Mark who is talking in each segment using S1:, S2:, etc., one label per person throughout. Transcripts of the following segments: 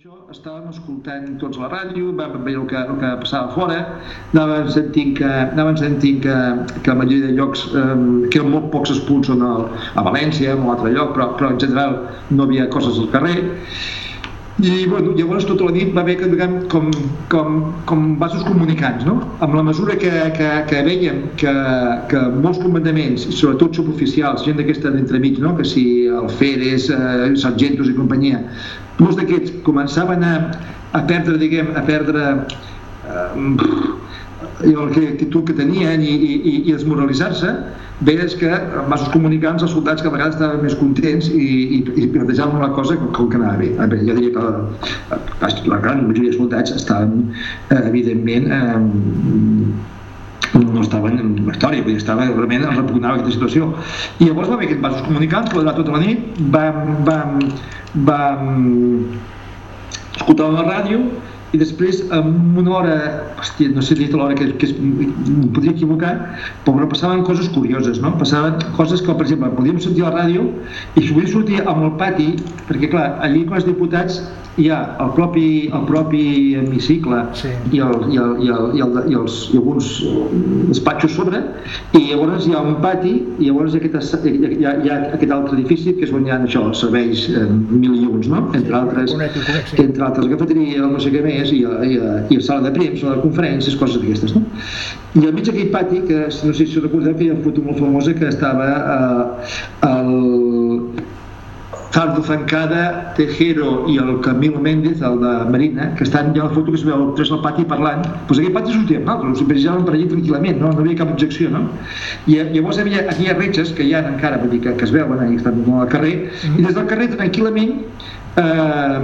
S1: això estàvem escoltant tots la ràdio, vam veure el que, el que passava fora, anàvem sentint que, anàvem sentint que, que la majoria de llocs, eh, que molt pocs on el, a València, en un altre lloc, però, però en general no havia coses al carrer. I bueno, llavors tota la nit va haver que, diguem, com, com, com vasos comunicants, no? Amb la mesura que, que, que veiem que, que molts comandaments, sobretot suboficials, gent d'aquesta d'entremig, no? que si el Feres, eh, Sargentos i companyia, molts d'aquests començaven a, a perdre, diguem, a perdre eh, el que actitud que tenien i, i, i desmoralitzar-se, veies que amb vasos comunicants els soldats que a vegades estaven més contents i, i, i plantejaven la cosa com, com que anava bé. bé jo diria que la, la gran majoria de soldats estaven, eh, evidentment, eh, no estaven en la història, vull dir, estava realment repugnava aquesta situació. I llavors va haver aquests vasos comunicants, que tota la nit, vam, vam, vam escoltar la ràdio i després en una hora, hòstia, no sé dir l'hora que, que es, em podria equivocar, però passaven coses curioses, no? Passaven coses que, per exemple, podíem sentir a la ràdio i si podíem sortir amb el pati, perquè clar, allí quan els diputats hi ha el propi, el propi hemicicle sí. i, el, i, el, i, el, i, el, i, els, i alguns despatxos sobre i llavors hi ha un pati i llavors hi ha, aquest, hi ha, hi ha aquest altre edifici que és on hi ha això, els serveis eh, mil i uns, no? entre altres, entre altres la cafeteria, no sé què més i, i, i, i sala de premsa, sala de conferències, coses d'aquestes no? i al mig d'aquell pati que no sé si recordeu que hi ha una foto molt famosa que estava eh, el Zardo Zancada, Tejero i el Camilo Méndez, el de Marina, que estan ja a la foto que es veu tres al pati parlant, doncs aquell pati sortia amb nosaltres, sempre passejaven per allà tranquil·lament, no? no havia cap objecció, no? I llavors hi havia, havia retxes que hi ha encara, vull dir, que, que es veuen, i estan al carrer, mm -hmm. i des del carrer tranquil·lament eh,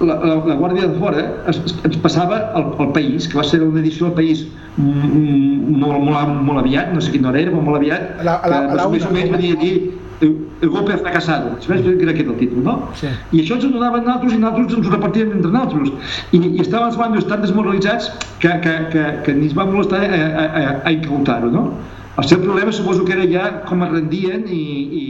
S1: la, la, la Guàrdia de Fora es, ens passava el, el País, que va ser una edició del País molt, molt, molt aviat, no sé quina hora era, però molt aviat,
S2: la, la,
S1: que
S2: la,
S1: més o menys venia a dir el golpe ha fracassado, sabes que era aquest el títol, no?
S2: Sí.
S1: I això ens ho donaven nosaltres i nosaltres ens ho repartíem entre nosaltres. I, i estaven els bandos tan desmoralitzats que, que, que, que ni es va molestar a, a, a, a incautar-ho, no? El seu problema suposo que era ja com es rendien i, i,